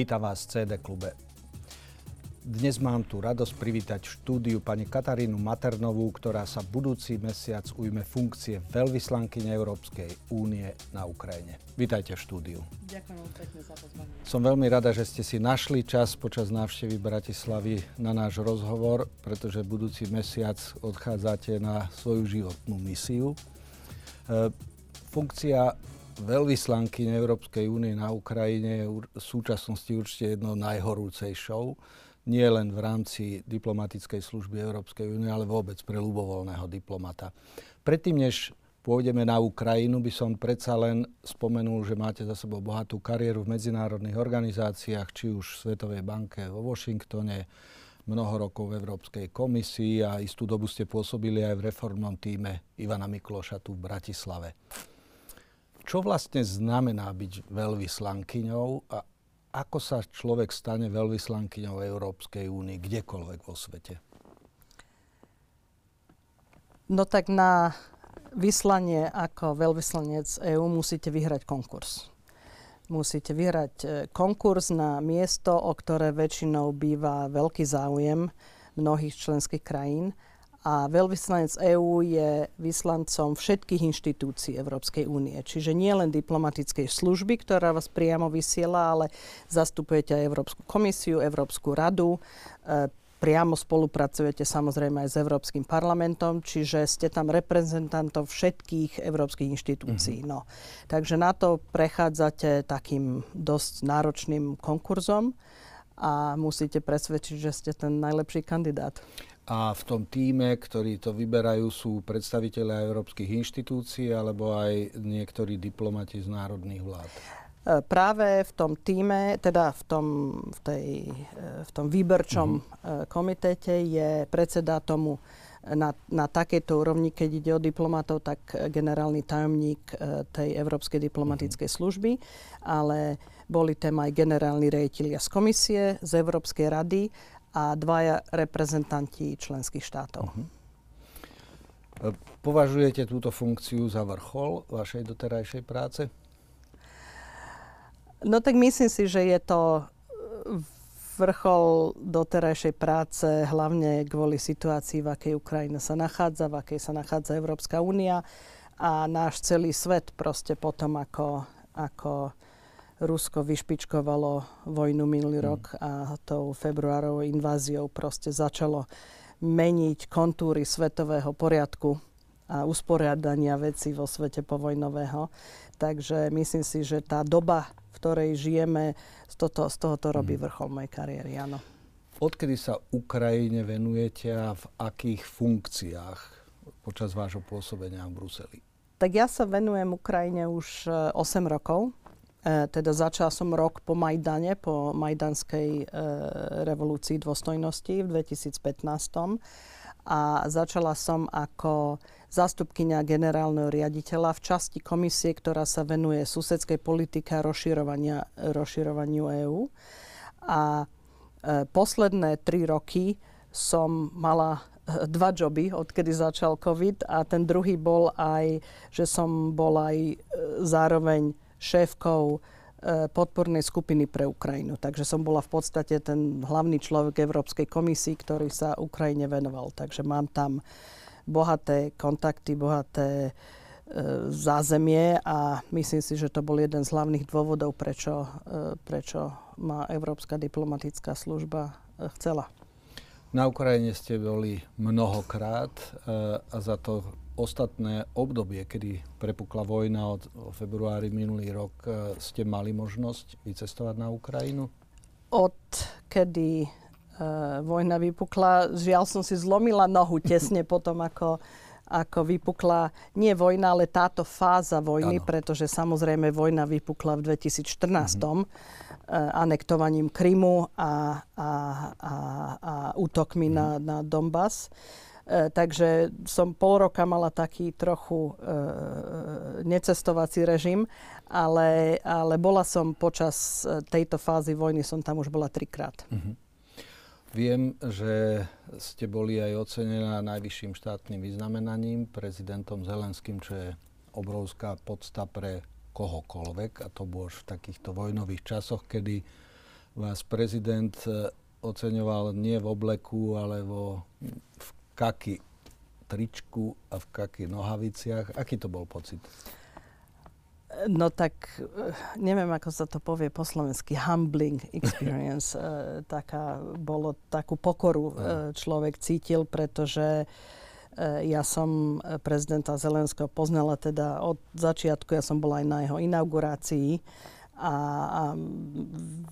Vítam vás v CD klube. Dnes mám tu radosť privítať v štúdiu pani Katarínu Maternovú, ktorá sa budúci mesiac ujme funkcie veľvyslankyne Európskej únie na Ukrajine. Vítajte v štúdiu. Ďakujem pekne za pozvanie. Som veľmi rada, že ste si našli čas počas návštevy Bratislavy na náš rozhovor, pretože budúci mesiac odchádzate na svoju životnú misiu. E, funkcia veľvyslanky Európskej únie na Ukrajine je v súčasnosti určite jednou najhorúcejšou nie len v rámci diplomatickej služby Európskej únie, ale vôbec pre ľubovoľného diplomata. Predtým, než pôjdeme na Ukrajinu, by som predsa len spomenul, že máte za sebou bohatú kariéru v medzinárodných organizáciách, či už v Svetovej banke vo Washingtone, mnoho rokov v Európskej komisii a istú dobu ste pôsobili aj v reformnom týme Ivana Mikloša tu v Bratislave. Čo vlastne znamená byť veľvyslankyňou a ako sa človek stane veľvyslankyňou Európskej únie kdekoľvek vo svete? No tak na vyslanie ako veľvyslanec EÚ musíte vyhrať konkurs. Musíte vyhrať e, konkurs na miesto, o ktoré väčšinou býva veľký záujem mnohých členských krajín a veľvyslanec EÚ je vyslancom všetkých inštitúcií Európskej únie. Čiže nie len diplomatickej služby, ktorá vás priamo vysiela, ale zastupujete aj Európsku komisiu, Európsku radu, e, priamo spolupracujete samozrejme aj s Európskym parlamentom, čiže ste tam reprezentantom všetkých európskych inštitúcií. Mm-hmm. No. Takže na to prechádzate takým dosť náročným konkurzom a musíte presvedčiť, že ste ten najlepší kandidát a v tom týme, ktorí to vyberajú, sú predstaviteľe európskych inštitúcií alebo aj niektorí diplomati z národných vlád? E, práve v tom týme, teda v tom, v tej, e, v tom výberčom uh-huh. komitéte je predseda tomu na, na takejto úrovni, keď ide o diplomatov, tak generálny tajomník tej Európskej diplomatickej uh-huh. služby, ale boli tam aj generálni rejiteľia z komisie, z Európskej rady a dvaja reprezentanti členských štátov. Uh-huh. Považujete túto funkciu za vrchol vašej doterajšej práce? No tak myslím si, že je to vrchol doterajšej práce hlavne kvôli situácii, v akej Ukrajina sa nachádza, v akej sa nachádza Európska únia a náš celý svet proste potom, ako, ako Rusko vyšpičkovalo vojnu minulý mm. rok a tou februárovou inváziou proste začalo meniť kontúry svetového poriadku a usporiadania veci vo svete povojnového. Takže myslím si, že tá doba, v ktorej žijeme, z, toto, z tohoto robí mm. vrchol mojej kariéry, áno. Odkedy sa Ukrajine venujete a v akých funkciách počas vášho pôsobenia v Bruseli? Tak ja sa venujem Ukrajine už 8 e, rokov. E, teda začal som rok po Majdane, po majdanskej e, revolúcii dôstojnosti v 2015. A začala som ako zástupkynia generálneho riaditeľa v časti komisie, ktorá sa venuje susedskej politike a rozširovaniu EÚ. A e, posledné tri roky som mala e, dva joby, odkedy začal COVID a ten druhý bol aj, že som bol aj e, zároveň šéfkou e, podpornej skupiny pre Ukrajinu. Takže som bola v podstate ten hlavný človek Európskej komisii, ktorý sa Ukrajine venoval. Takže mám tam bohaté kontakty, bohaté e, zázemie a myslím si, že to bol jeden z hlavných dôvodov, prečo, e, prečo ma Európska diplomatická služba chcela. Na Ukrajine ste boli mnohokrát a za to ostatné obdobie, kedy prepukla vojna od februári minulý rok, e, ste mali možnosť vycestovať na Ukrajinu? Od kedy uh, vojna vypukla, žiaľ som si zlomila nohu tesne potom, ako, ako vypukla nie vojna, ale táto fáza vojny, ano. pretože samozrejme vojna vypukla v 2014. Mm-hmm. anektovaním Krymu a, a, a, a útokmi mm-hmm. na, na Donbass. Takže som pol roka mala taký trochu e, necestovací režim, ale, ale bola som počas e, tejto fázy vojny, som tam už bola trikrát. Uh-huh. Viem, že ste boli aj ocenená najvyšším štátnym vyznamenaním prezidentom Zelenským, čo je obrovská podsta pre kohokoľvek a to bolo v takýchto vojnových časoch, kedy vás prezident e, oceňoval nie v obleku, ale vo, v kaky tričku a v kaky nohaviciach. Aký to bol pocit? No tak, eh, neviem, ako sa to povie po slovensky, humbling experience. Eh, taká, bolo takú pokoru eh, človek cítil, pretože ja som prezidenta Zelenského poznala teda od začiatku, ja som bola aj na jeho inaugurácii a, a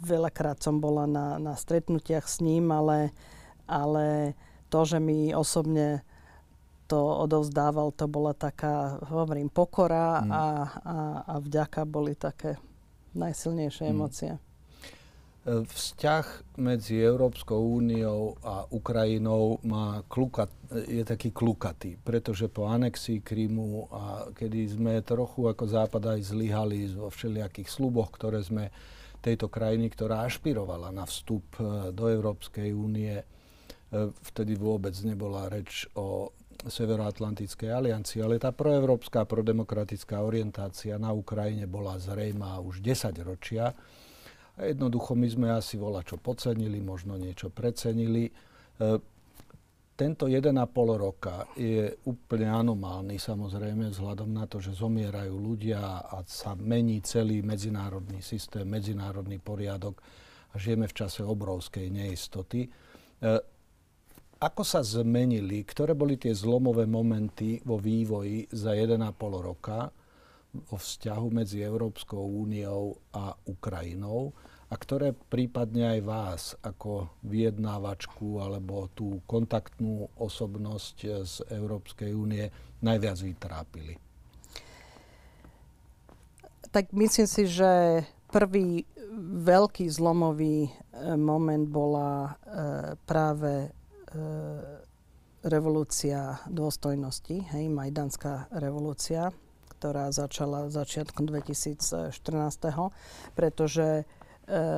veľakrát som bola na, na stretnutiach s ním, ale, ale to, že mi osobne to odovzdával, to bola taká, hovorím, pokora mm. a, a, a vďaka boli také najsilnejšie mm. emócie. E, vzťah medzi Európskou úniou a Ukrajinou má klukat, je taký klukatý, pretože po anexii Krymu a kedy sme trochu ako Západ aj zlyhali vo všelijakých sluboch, ktoré sme tejto krajiny, ktorá ašpirovala na vstup e, do Európskej únie, vtedy vôbec nebola reč o Severoatlantickej aliancii, ale tá proevropská, prodemokratická orientácia na Ukrajine bola zrejmá už 10 ročia. A jednoducho my sme asi vola čo podcenili, možno niečo precenili. E, tento 1,5 roka je úplne anomálny samozrejme vzhľadom na to, že zomierajú ľudia a sa mení celý medzinárodný systém, medzinárodný poriadok a žijeme v čase obrovskej neistoty. E, ako sa zmenili, ktoré boli tie zlomové momenty vo vývoji za 1,5 roka vo vzťahu medzi Európskou úniou a Ukrajinou a ktoré prípadne aj vás ako vyjednávačku alebo tú kontaktnú osobnosť z Európskej únie najviac vytrápili? Tak myslím si, že prvý veľký zlomový eh, moment bola e, práve E, revolúcia dôstojnosti, hej, Majdanská revolúcia, ktorá začala začiatkom 2014, pretože e,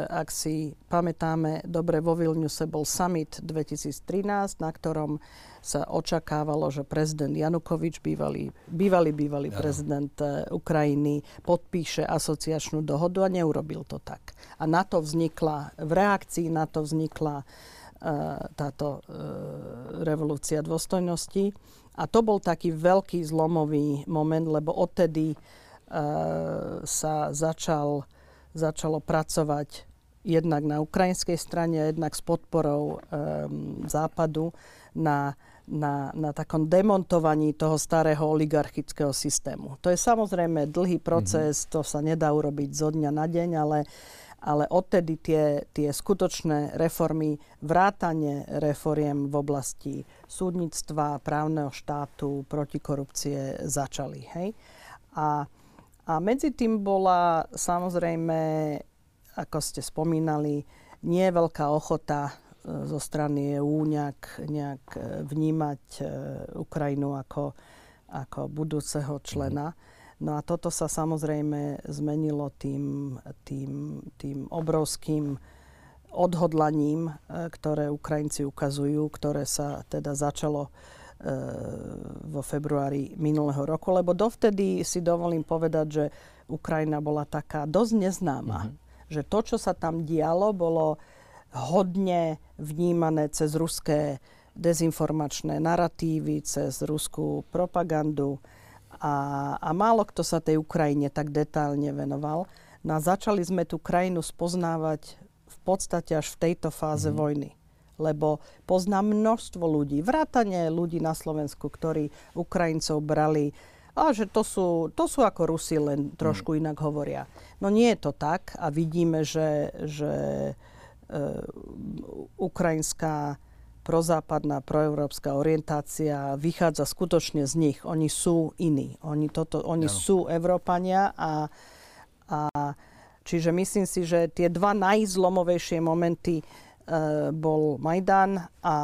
ak si pamätáme, dobre vo Vilniuse bol summit 2013, na ktorom sa očakávalo, že prezident Janukovič, bývalý, bývalý, bývalý prezident e, Ukrajiny, podpíše asociačnú dohodu a neurobil to tak. A na to vznikla, v reakcii na to vznikla táto e, revolúcia dôstojnosti. A to bol taký veľký zlomový moment, lebo odtedy e, sa začal, začalo pracovať jednak na ukrajinskej strane, jednak s podporou um, západu na, na, na takom demontovaní toho starého oligarchického systému. To je samozrejme dlhý proces, mm-hmm. to sa nedá urobiť zo dňa na deň, ale ale odtedy tie, tie skutočné reformy, vrátanie reforiem v oblasti súdnictva, právneho štátu, protikorupcie začali. Hej? A, a medzi tým bola samozrejme, ako ste spomínali, nie veľká ochota e, zo strany EÚ nejak, nejak e, vnímať e, Ukrajinu ako, ako budúceho člena. Mm. No a toto sa samozrejme zmenilo tým, tým, tým obrovským odhodlaním, e, ktoré Ukrajinci ukazujú, ktoré sa teda začalo e, vo februári minulého roku, lebo dovtedy si dovolím povedať, že Ukrajina bola taká dosť neznáma. Mm-hmm. Že to, čo sa tam dialo, bolo hodne vnímané cez ruské dezinformačné narratívy, cez ruskú propagandu a, a málo kto sa tej Ukrajine tak detálne venoval. No a začali sme tú krajinu spoznávať v podstate až v tejto fáze mm. vojny. Lebo poznám množstvo ľudí, vrátane ľudí na Slovensku, ktorí Ukrajincov brali a že to sú, to sú ako Rusi, len trošku mm. inak hovoria. No nie je to tak a vidíme, že, že e, ukrajinská prozápadná, proeurópska orientácia vychádza skutočne z nich. Oni sú iní. Oni, toto, oni sú Európania a, a čiže myslím si, že tie dva najzlomovejšie momenty e, bol Majdan a,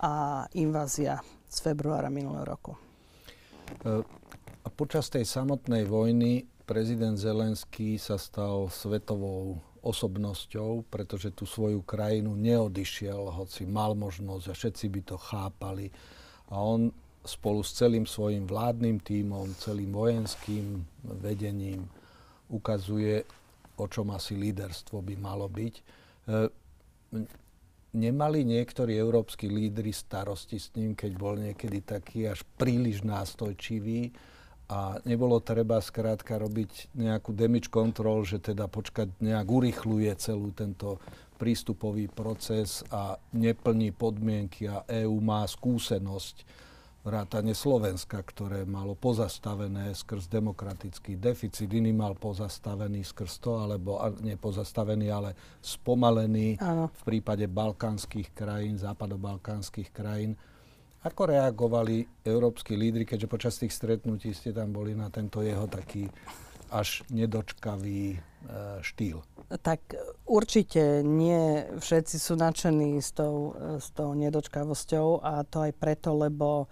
a invázia z februára minulého roku. E, a počas tej samotnej vojny prezident Zelenský sa stal svetovou osobnosťou, pretože tú svoju krajinu neodišiel, hoci mal možnosť a všetci by to chápali. A on spolu s celým svojim vládnym tímom, celým vojenským vedením ukazuje, o čom asi líderstvo by malo byť. nemali niektorí európsky lídry starosti s ním, keď bol niekedy taký až príliš nástojčivý a nebolo treba skrátka robiť nejakú damage control, že teda počkať nejak urychluje celú tento prístupový proces a neplní podmienky a EÚ má skúsenosť vrátane Slovenska, ktoré malo pozastavené skrz demokratický deficit, iný mal pozastavený skrz to, alebo nepozastavený, ale spomalený Áno. v prípade balkánskych krajín, západobalkánskych krajín. Ako reagovali európsky lídry, keďže počas tých stretnutí ste tam boli na tento jeho taký až nedočkavý e, štýl? Tak určite nie všetci sú nadšení s tou, s tou nedočkavosťou a to aj preto, lebo,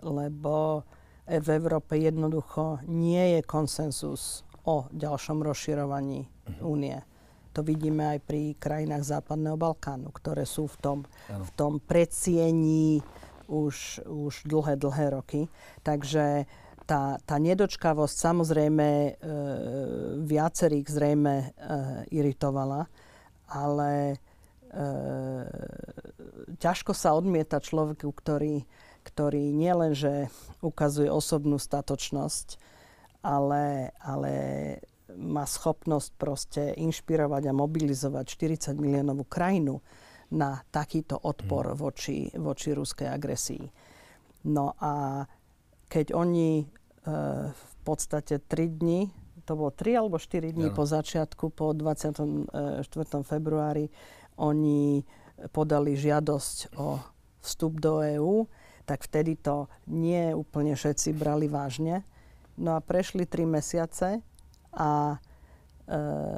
lebo v Európe jednoducho nie je konsenzus o ďalšom rozširovaní mhm. únie. Uh-huh. To vidíme aj pri krajinách Západného Balkánu, ktoré sú v tom, v tom predsiení už, už dlhé, dlhé roky. Takže tá, tá nedočkavosť samozrejme e, viacerých zrejme e, iritovala, ale e, ťažko sa odmieta človeku, ktorý, ktorý nielenže ukazuje osobnú statočnosť, ale, ale má schopnosť proste inšpirovať a mobilizovať 40 miliónovú krajinu na takýto odpor mm. voči, voči ruskej agresii. No a keď oni e, v podstate 3 dní, to bolo 3 alebo 4 dní ja. po začiatku, po 24. februári, oni podali žiadosť o vstup do EÚ, tak vtedy to nie úplne všetci brali vážne. No a prešli 3 mesiace a E,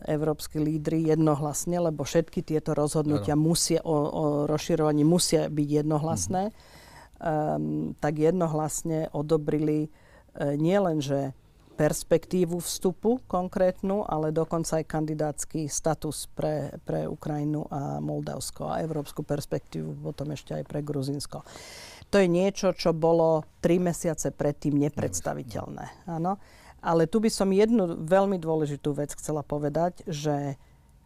európsky lídry jednohlasne, lebo všetky tieto rozhodnutia musia, o, o rozširovaní musia byť jednohlasné, mm-hmm. um, tak jednohlasne odobrili uh, nielenže perspektívu vstupu konkrétnu, ale dokonca aj kandidátsky status pre, pre Ukrajinu a Moldavsko a európsku perspektívu potom ešte aj pre Gruzinsko. To je niečo, čo bolo tri mesiace predtým nepredstaviteľné. Áno. Ale tu by som jednu veľmi dôležitú vec chcela povedať, že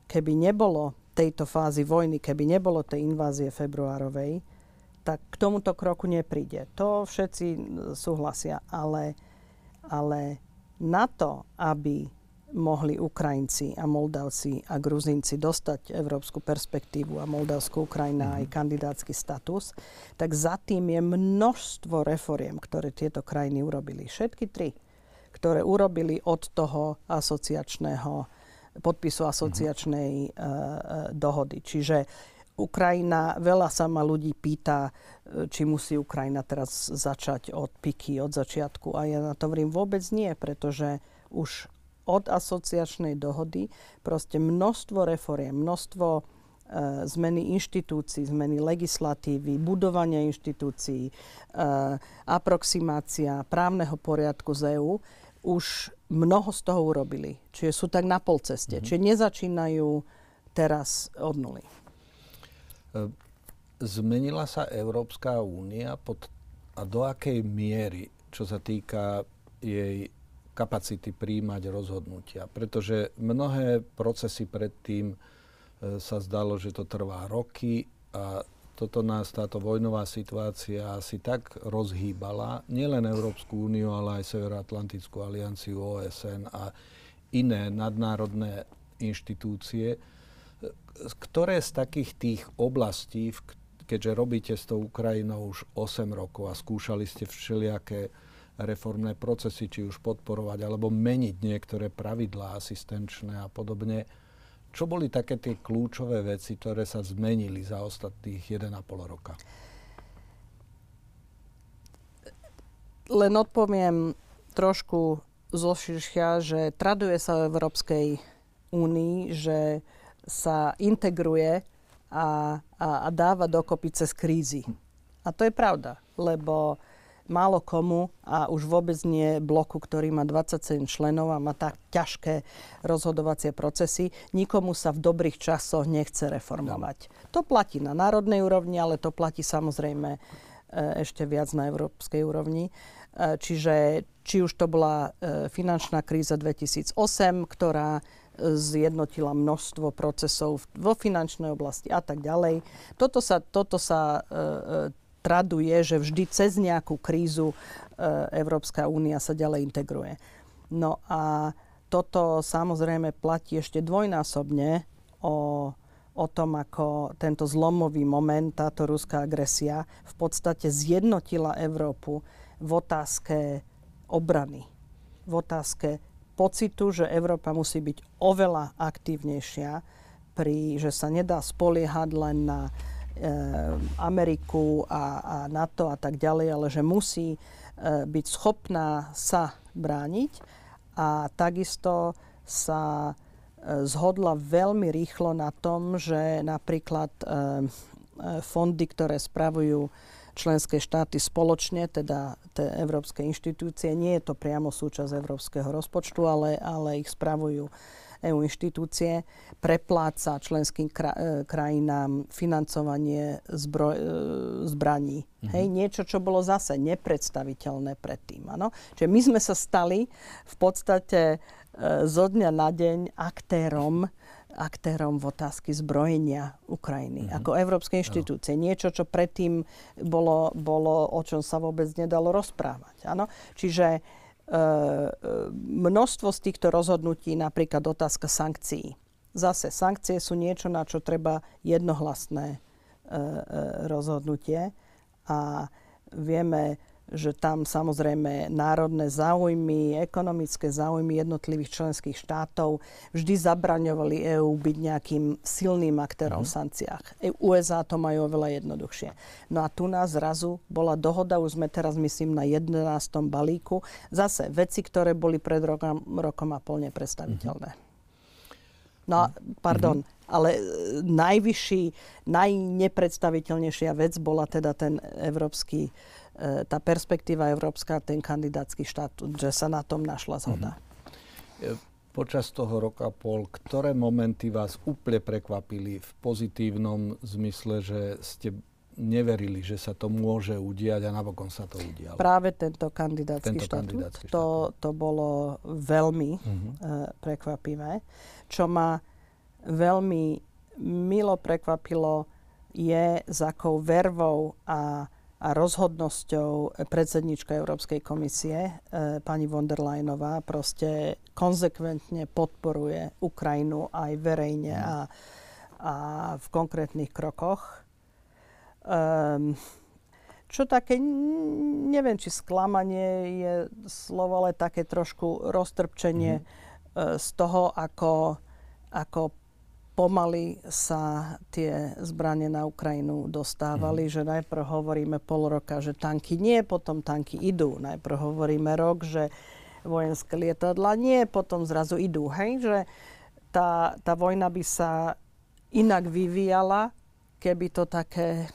keby nebolo tejto fázy vojny, keby nebolo tej invázie februárovej, tak k tomuto kroku nepríde. To všetci súhlasia, ale, ale na to, aby mohli Ukrajinci a Moldavci a Gruzinci dostať európsku perspektívu a Moldavskú Ukrajina mm-hmm. aj kandidátsky status, tak za tým je množstvo reforiem, ktoré tieto krajiny urobili. Všetky tri ktoré urobili od toho asociačného, podpisu asociačnej uh, dohody. Čiže Ukrajina, veľa sa ma ľudí pýta, e, či musí Ukrajina teraz začať od piky, od začiatku. A ja na to hovorím, vôbec nie, pretože už od asociačnej dohody proste množstvo reforiem, množstvo zmeny inštitúcií, zmeny legislatívy, budovania inštitúcií, aproximácia právneho poriadku z EÚ už mnoho z toho urobili. Čiže sú tak na polceste. Mm-hmm. Čiže nezačínajú teraz od nuly. E, zmenila sa Európska únia pod, a do akej miery, čo sa týka jej kapacity príjmať rozhodnutia. Pretože mnohé procesy predtým e, sa zdalo, že to trvá roky a toto nás, táto vojnová situácia asi tak rozhýbala, nielen Európsku úniu, ale aj Severoatlantickú alianciu, OSN a iné nadnárodné inštitúcie, ktoré z takých tých oblastí, keďže robíte s tou Ukrajinou už 8 rokov a skúšali ste všelijaké reformné procesy, či už podporovať alebo meniť niektoré pravidlá asistenčné a podobne, čo boli také tie kľúčové veci, ktoré sa zmenili za ostatných 1,5 roka? Len odpoviem trošku zoširšia, že traduje sa v Európskej únii, že sa integruje a, a, a dáva dokopy cez krízy. A to je pravda, lebo málo komu a už vôbec nie bloku, ktorý má 27 členov a má tak ťažké rozhodovacie procesy. Nikomu sa v dobrých časoch nechce reformovať. To platí na národnej úrovni, ale to platí samozrejme e, ešte viac na európskej úrovni. E, čiže či už to bola e, finančná kríza 2008, ktorá zjednotila množstvo procesov vo finančnej oblasti a tak ďalej. Toto sa, toto sa traduje, že vždy cez nejakú krízu Európska únia sa ďalej integruje. No a toto samozrejme platí ešte dvojnásobne o, o tom, ako tento zlomový moment, táto ruská agresia v podstate zjednotila Európu v otázke obrany, v otázke pocitu, že Európa musí byť oveľa aktívnejšia, pri, že sa nedá spoliehať len na e, Ameriku a, a NATO a tak ďalej, ale že musí e, byť schopná sa brániť a takisto sa e, zhodla veľmi rýchlo na tom, že napríklad fondy, ktoré spravujú členské štáty spoločne, teda tie európske inštitúcie, nie je to priamo súčasť európskeho rozpočtu, ale, ale ich spravujú EU inštitúcie prepláca členským kra- e, krajinám financovanie zbroj- e, zbraní. Mm-hmm. Hej, niečo, čo bolo zase nepredstaviteľné predtým. Ano? Čiže my sme sa stali v podstate e, zo dňa na deň aktérom aktérom v otázky zbrojenia Ukrajiny. Mm-hmm. Ako európske inštitúcie. No. Niečo, čo predtým bolo, bolo, o čom sa vôbec nedalo rozprávať. Ano? Čiže množstvo z týchto rozhodnutí, napríklad otázka sankcií. Zase sankcie sú niečo, na čo treba jednohlasné e, e, rozhodnutie a vieme že tam samozrejme národné záujmy, ekonomické záujmy jednotlivých členských štátov vždy zabraňovali EÚ byť nejakým silným aktérom mm-hmm. v sankciách. E, USA to majú oveľa jednoduchšie. No a tu nás zrazu bola dohoda, už sme teraz myslím na 11. balíku, zase veci, ktoré boli pred rokom, rokom a pol nepredstaviteľné. Mm-hmm. No, pardon, mm-hmm. ale e, najvyšší, najnepredstaviteľnejšia vec bola teda ten európsky tá perspektíva európska, ten kandidátsky štát, že sa na tom našla zhoda. Mm-hmm. Počas toho roka pol, ktoré momenty vás úplne prekvapili v pozitívnom zmysle, že ste neverili, že sa to môže udiať a napokon sa to udialo? Práve tento kandidátsky tento štatút. Kandidátsky to, to bolo veľmi uh-huh. uh, prekvapivé. Čo ma veľmi milo prekvapilo je, s akou vervou a a rozhodnosťou predsednička Európskej komisie, e, pani von der Leyenová, proste konzekventne podporuje Ukrajinu aj verejne a, a v konkrétnych krokoch. Um, čo také, neviem, či sklamanie je slovo, ale také trošku roztrpčenie mm. z toho, ako, ako pomaly sa tie zbranie na Ukrajinu dostávali, mm. že najprv hovoríme pol roka, že tanky nie, potom tanky idú. Najprv hovoríme rok, že vojenské lietadla nie, potom zrazu idú. Hej, že tá, tá vojna by sa inak vyvíjala, keby to také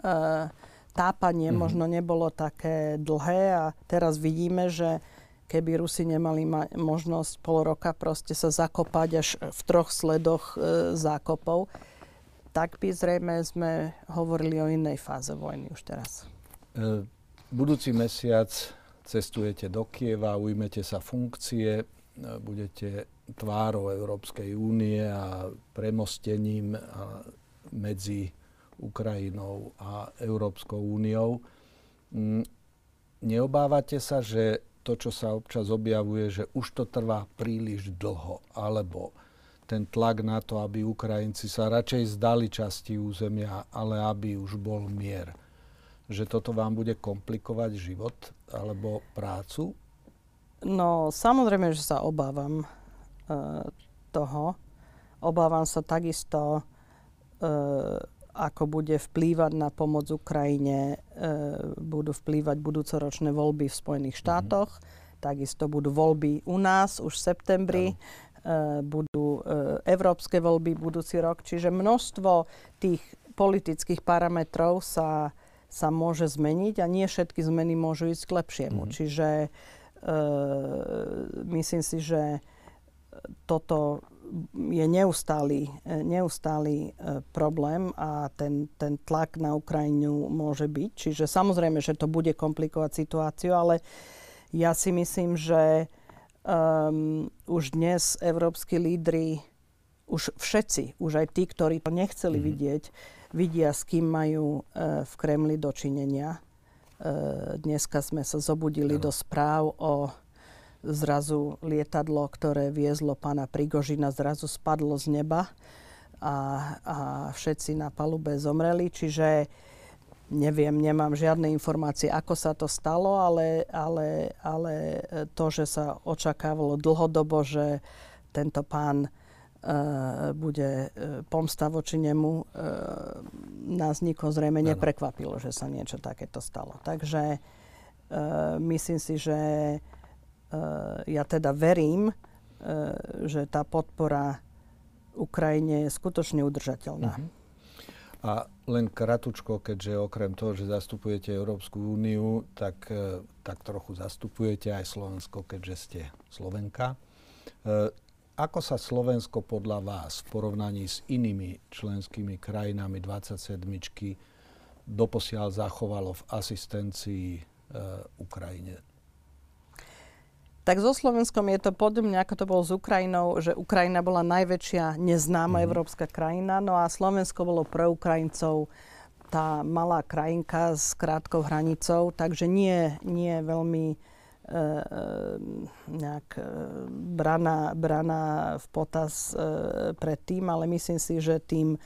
uh, tápanie mm. možno nebolo také dlhé a teraz vidíme, že keby Rusi nemali ma- možnosť pol roka proste sa zakopať až v troch sledoch e, zákopov, tak by zrejme sme hovorili o inej fáze vojny už teraz. E, budúci mesiac cestujete do Kieva, ujmete sa funkcie, e, budete tvárou Európskej únie a premostením a medzi Ukrajinou a Európskou úniou. Mm, neobávate sa, že to, čo sa občas objavuje, že už to trvá príliš dlho, alebo ten tlak na to, aby Ukrajinci sa radšej zdali časti územia, ale aby už bol mier. Že toto vám bude komplikovať život alebo prácu? No, samozrejme, že sa obávam uh, toho. Obávam sa takisto uh, ako bude vplývať na pomoc Ukrajine, e, budú vplývať budúcoročné voľby v Spojených mhm. štátoch, mm-hmm. takisto budú voľby u nás už v septembri, e, budú e, európske voľby budúci rok, čiže množstvo tých politických parametrov sa, sa môže zmeniť a nie všetky zmeny môžu ísť k lepšiemu. Mm-hmm. Čiže e, myslím si, že toto je neustály, neustály e, problém a ten, ten tlak na Ukrajinu môže byť. Čiže samozrejme, že to bude komplikovať situáciu, ale ja si myslím, že um, už dnes európsky lídry, už všetci, už aj tí, ktorí to nechceli mm-hmm. vidieť, vidia, s kým majú uh, v Kremli dočinenia. Uh, dneska sme sa zobudili ano. do správ o zrazu lietadlo, ktoré viezlo pána Prigožina, zrazu spadlo z neba a, a všetci na palube zomreli. Čiže neviem, nemám žiadne informácie, ako sa to stalo, ale, ale, ale to, že sa očakávalo dlhodobo, že tento pán uh, bude uh, pomsta voči nemu, uh, nás nikoho zrejme ano. neprekvapilo, že sa niečo takéto stalo. Takže myslím si, že ja teda verím, uh, že tá podpora Ukrajine je skutočne udržateľná. Uh-huh. A len kratučko, keďže okrem toho, že zastupujete Európsku úniu, tak, e, tak trochu zastupujete aj Slovensko, keďže ste Slovenka. Ako sa Slovensko podľa vás v porovnaní s inými členskými krajinami 27 doposiaľ zachovalo v asistencii e, Ukrajine? Tak so Slovenskom je to podobne, ako to bolo s Ukrajinou, že Ukrajina bola najväčšia neznáma mm. európska krajina, no a Slovensko bolo pre Ukrajincov tá malá krajinka s krátkou hranicou, takže nie, nie veľmi e, e nejak e, braná, braná v potaz e, predtým, ale myslím si, že tým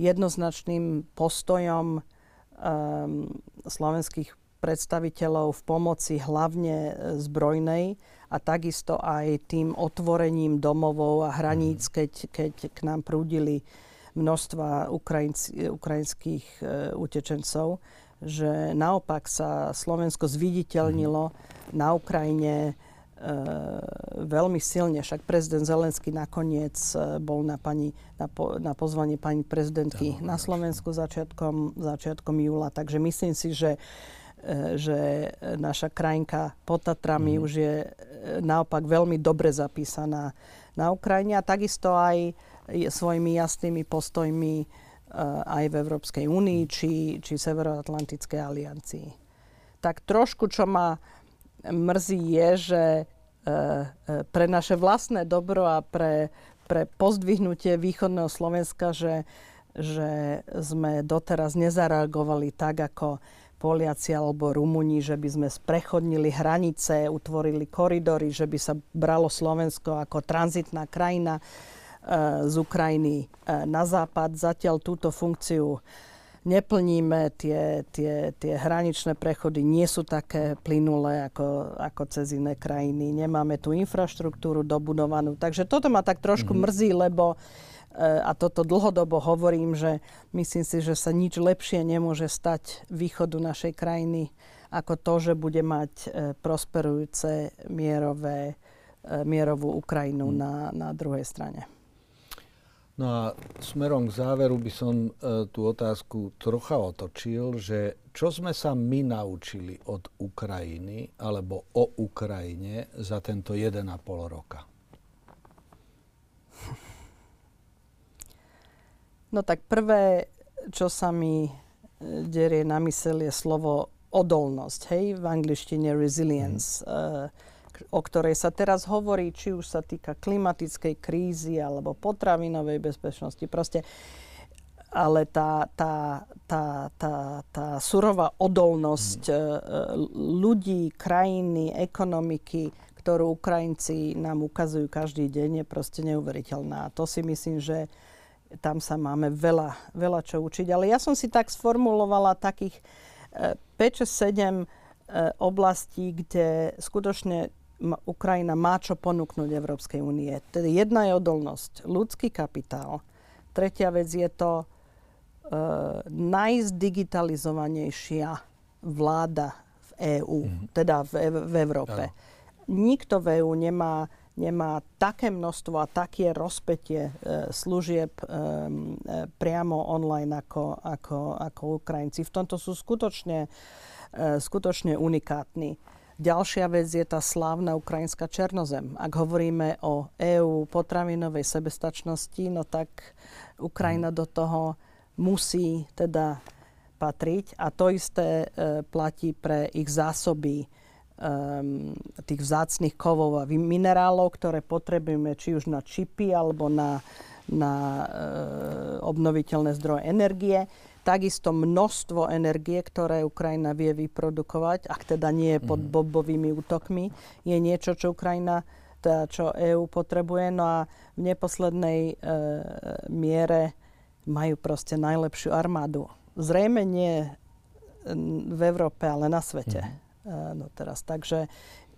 jednoznačným postojom e, slovenských predstaviteľov v pomoci hlavne e, zbrojnej a takisto aj tým otvorením domovov a hraníc, mhm. keď, keď k nám prúdili množstva ukrajinských e, utečencov, že naopak sa Slovensko zviditeľnilo mm. na Ukrajine e, veľmi silne. Však prezident Zelenský nakoniec e, bol na, pani, na, po, na pozvanie pani prezidentky na Slovensku začiatkom, začiatkom júla. Takže myslím si, že E, že naša krajinka pod Tatrami mm. už je e, naopak veľmi dobre zapísaná na Ukrajine a takisto aj svojimi jasnými postojmi aj v Európskej únii či, či Severoatlantickej aliancii. Tak trošku, čo ma mrzí, je, že pre naše vlastné dobro a pre, pre pozdvihnutie východného Slovenska, že, že sme doteraz nezareagovali tak, ako Poliaci alebo Rumuni, že by sme sprechodnili hranice, utvorili koridory, že by sa bralo Slovensko ako tranzitná krajina e, z Ukrajiny e, na západ. Zatiaľ túto funkciu neplníme, tie, tie, tie hraničné prechody nie sú také plynulé ako, ako cez iné krajiny. Nemáme tú infraštruktúru dobudovanú. Takže toto ma tak trošku mm-hmm. mrzí, lebo a toto dlhodobo hovorím, že myslím si, že sa nič lepšie nemôže stať východu našej krajiny ako to, že bude mať e, prosperujúce mierové, e, mierovú Ukrajinu hmm. na, na druhej strane. No a smerom k záveru by som e, tú otázku trocha otočil, že čo sme sa my naučili od Ukrajiny alebo o Ukrajine za tento 1,5 roka? No tak prvé, čo sa mi e, derie na mysel, je slovo odolnosť, hej, v angličtine resilience, mm. o ktorej sa teraz hovorí, či už sa týka klimatickej krízy alebo potravinovej bezpečnosti. Proste ale tá, tá, tá, tá, tá surová odolnosť mm. ľudí, krajiny, ekonomiky, ktorú Ukrajinci nám ukazujú každý deň, je proste neuveriteľná. A to si myslím, že tam sa máme veľa, veľa čo učiť. Ale ja som si tak sformulovala takých 5-7 e, e, oblastí, kde skutočne Ukrajina má čo ponúknuť Európskej únie. Teda jedna je odolnosť, ľudský kapitál. Tretia vec je to uh, najzdigitalizovanejšia vláda v EÚ, mm-hmm. teda v, v Európe. Ano. Nikto v EÚ nemá nemá také množstvo a také rozpetie e, služieb e, e, priamo online ako, ako, ako Ukrajinci. V tomto sú skutočne, e, skutočne unikátni. Ďalšia vec je tá slávna ukrajinská černozem. Ak hovoríme o EÚ potravinovej sebestačnosti, no tak Ukrajina do toho musí teda patriť a to isté e, platí pre ich zásoby um, tých vzácných kovov a minerálov, ktoré potrebujeme či už na čipy alebo na, na uh, obnoviteľné zdroje energie. Takisto množstvo energie, ktoré Ukrajina vie vyprodukovať, ak teda nie je pod mhm. bobovými útokmi, je niečo, čo Ukrajina, teda čo EÚ potrebuje. No a v neposlednej e, miere majú proste najlepšiu armádu. Zrejme nie v Európe, ale na svete. Mm. No teraz. Takže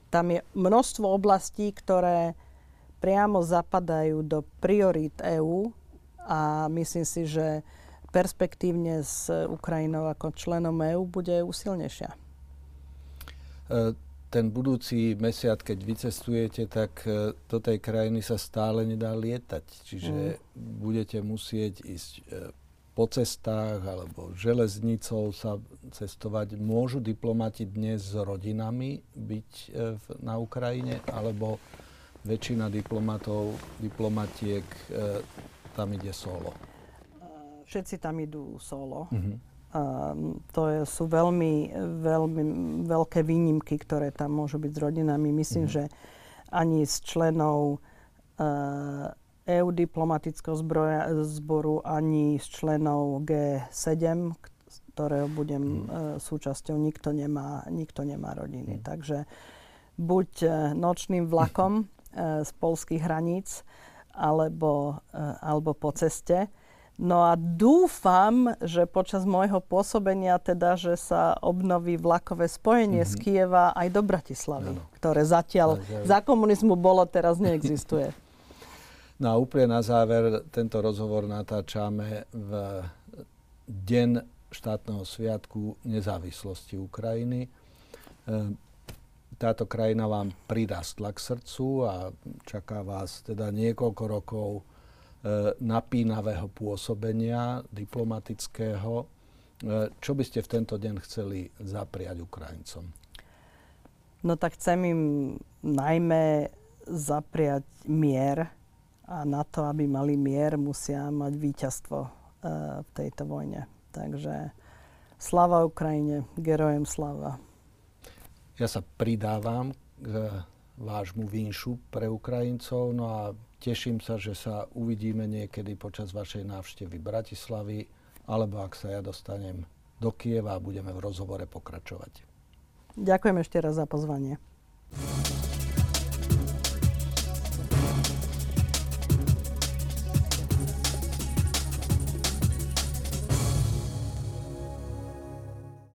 tam je množstvo oblastí, ktoré priamo zapadajú do priorít EÚ a myslím si, že perspektívne s Ukrajinou ako členom EÚ bude usilnejšia. E, ten budúci mesiac, keď vycestujete, tak e, do tej krajiny sa stále nedá lietať. Čiže mm. budete musieť ísť e, po cestách alebo železnicou sa cestovať. Môžu diplomati dnes s rodinami byť na Ukrajine, alebo väčšina diplomatov, diplomatiek tam ide solo? všetci tam idú solo. Mm-hmm. To je, sú veľmi, veľmi veľké výnimky, ktoré tam môžu byť s rodinami. Myslím, mm-hmm. že ani s členov uh, EU diplomatického zbroja, zboru, ani s členov G7, ktorého budem mm. uh, súčasťou, nikto nemá, nikto nemá rodiny. Mm. Takže buď uh, nočným vlakom uh, z polských hraníc, alebo, alebo po ceste. No a dúfam, že počas môjho pôsobenia teda, že sa obnoví vlakové spojenie mm-hmm. z mhm. Kieva aj do Bratislavy, ano. ktoré zatiaľ aj, za komunizmu bolo, teraz neexistuje. No a úplne na záver, tento rozhovor natáčame v deň štátneho sviatku nezávislosti Ukrajiny. Ehm, táto krajina vám prirastla k srdcu a čaká vás teda niekoľko rokov E, napínavého pôsobenia diplomatického. E, čo by ste v tento deň chceli zapriať Ukrajincom? No tak chcem im najmä zapriať mier a na to, aby mali mier, musia mať víťazstvo uh, v tejto vojne. Takže slava Ukrajine, gerojem slava. Ja sa pridávam k vášmu výnšu pre Ukrajincov, no a Teším sa, že sa uvidíme niekedy počas vašej návštevy Bratislavy, alebo ak sa ja dostanem do Kieva a budeme v rozhovore pokračovať. Ďakujem ešte raz za pozvanie.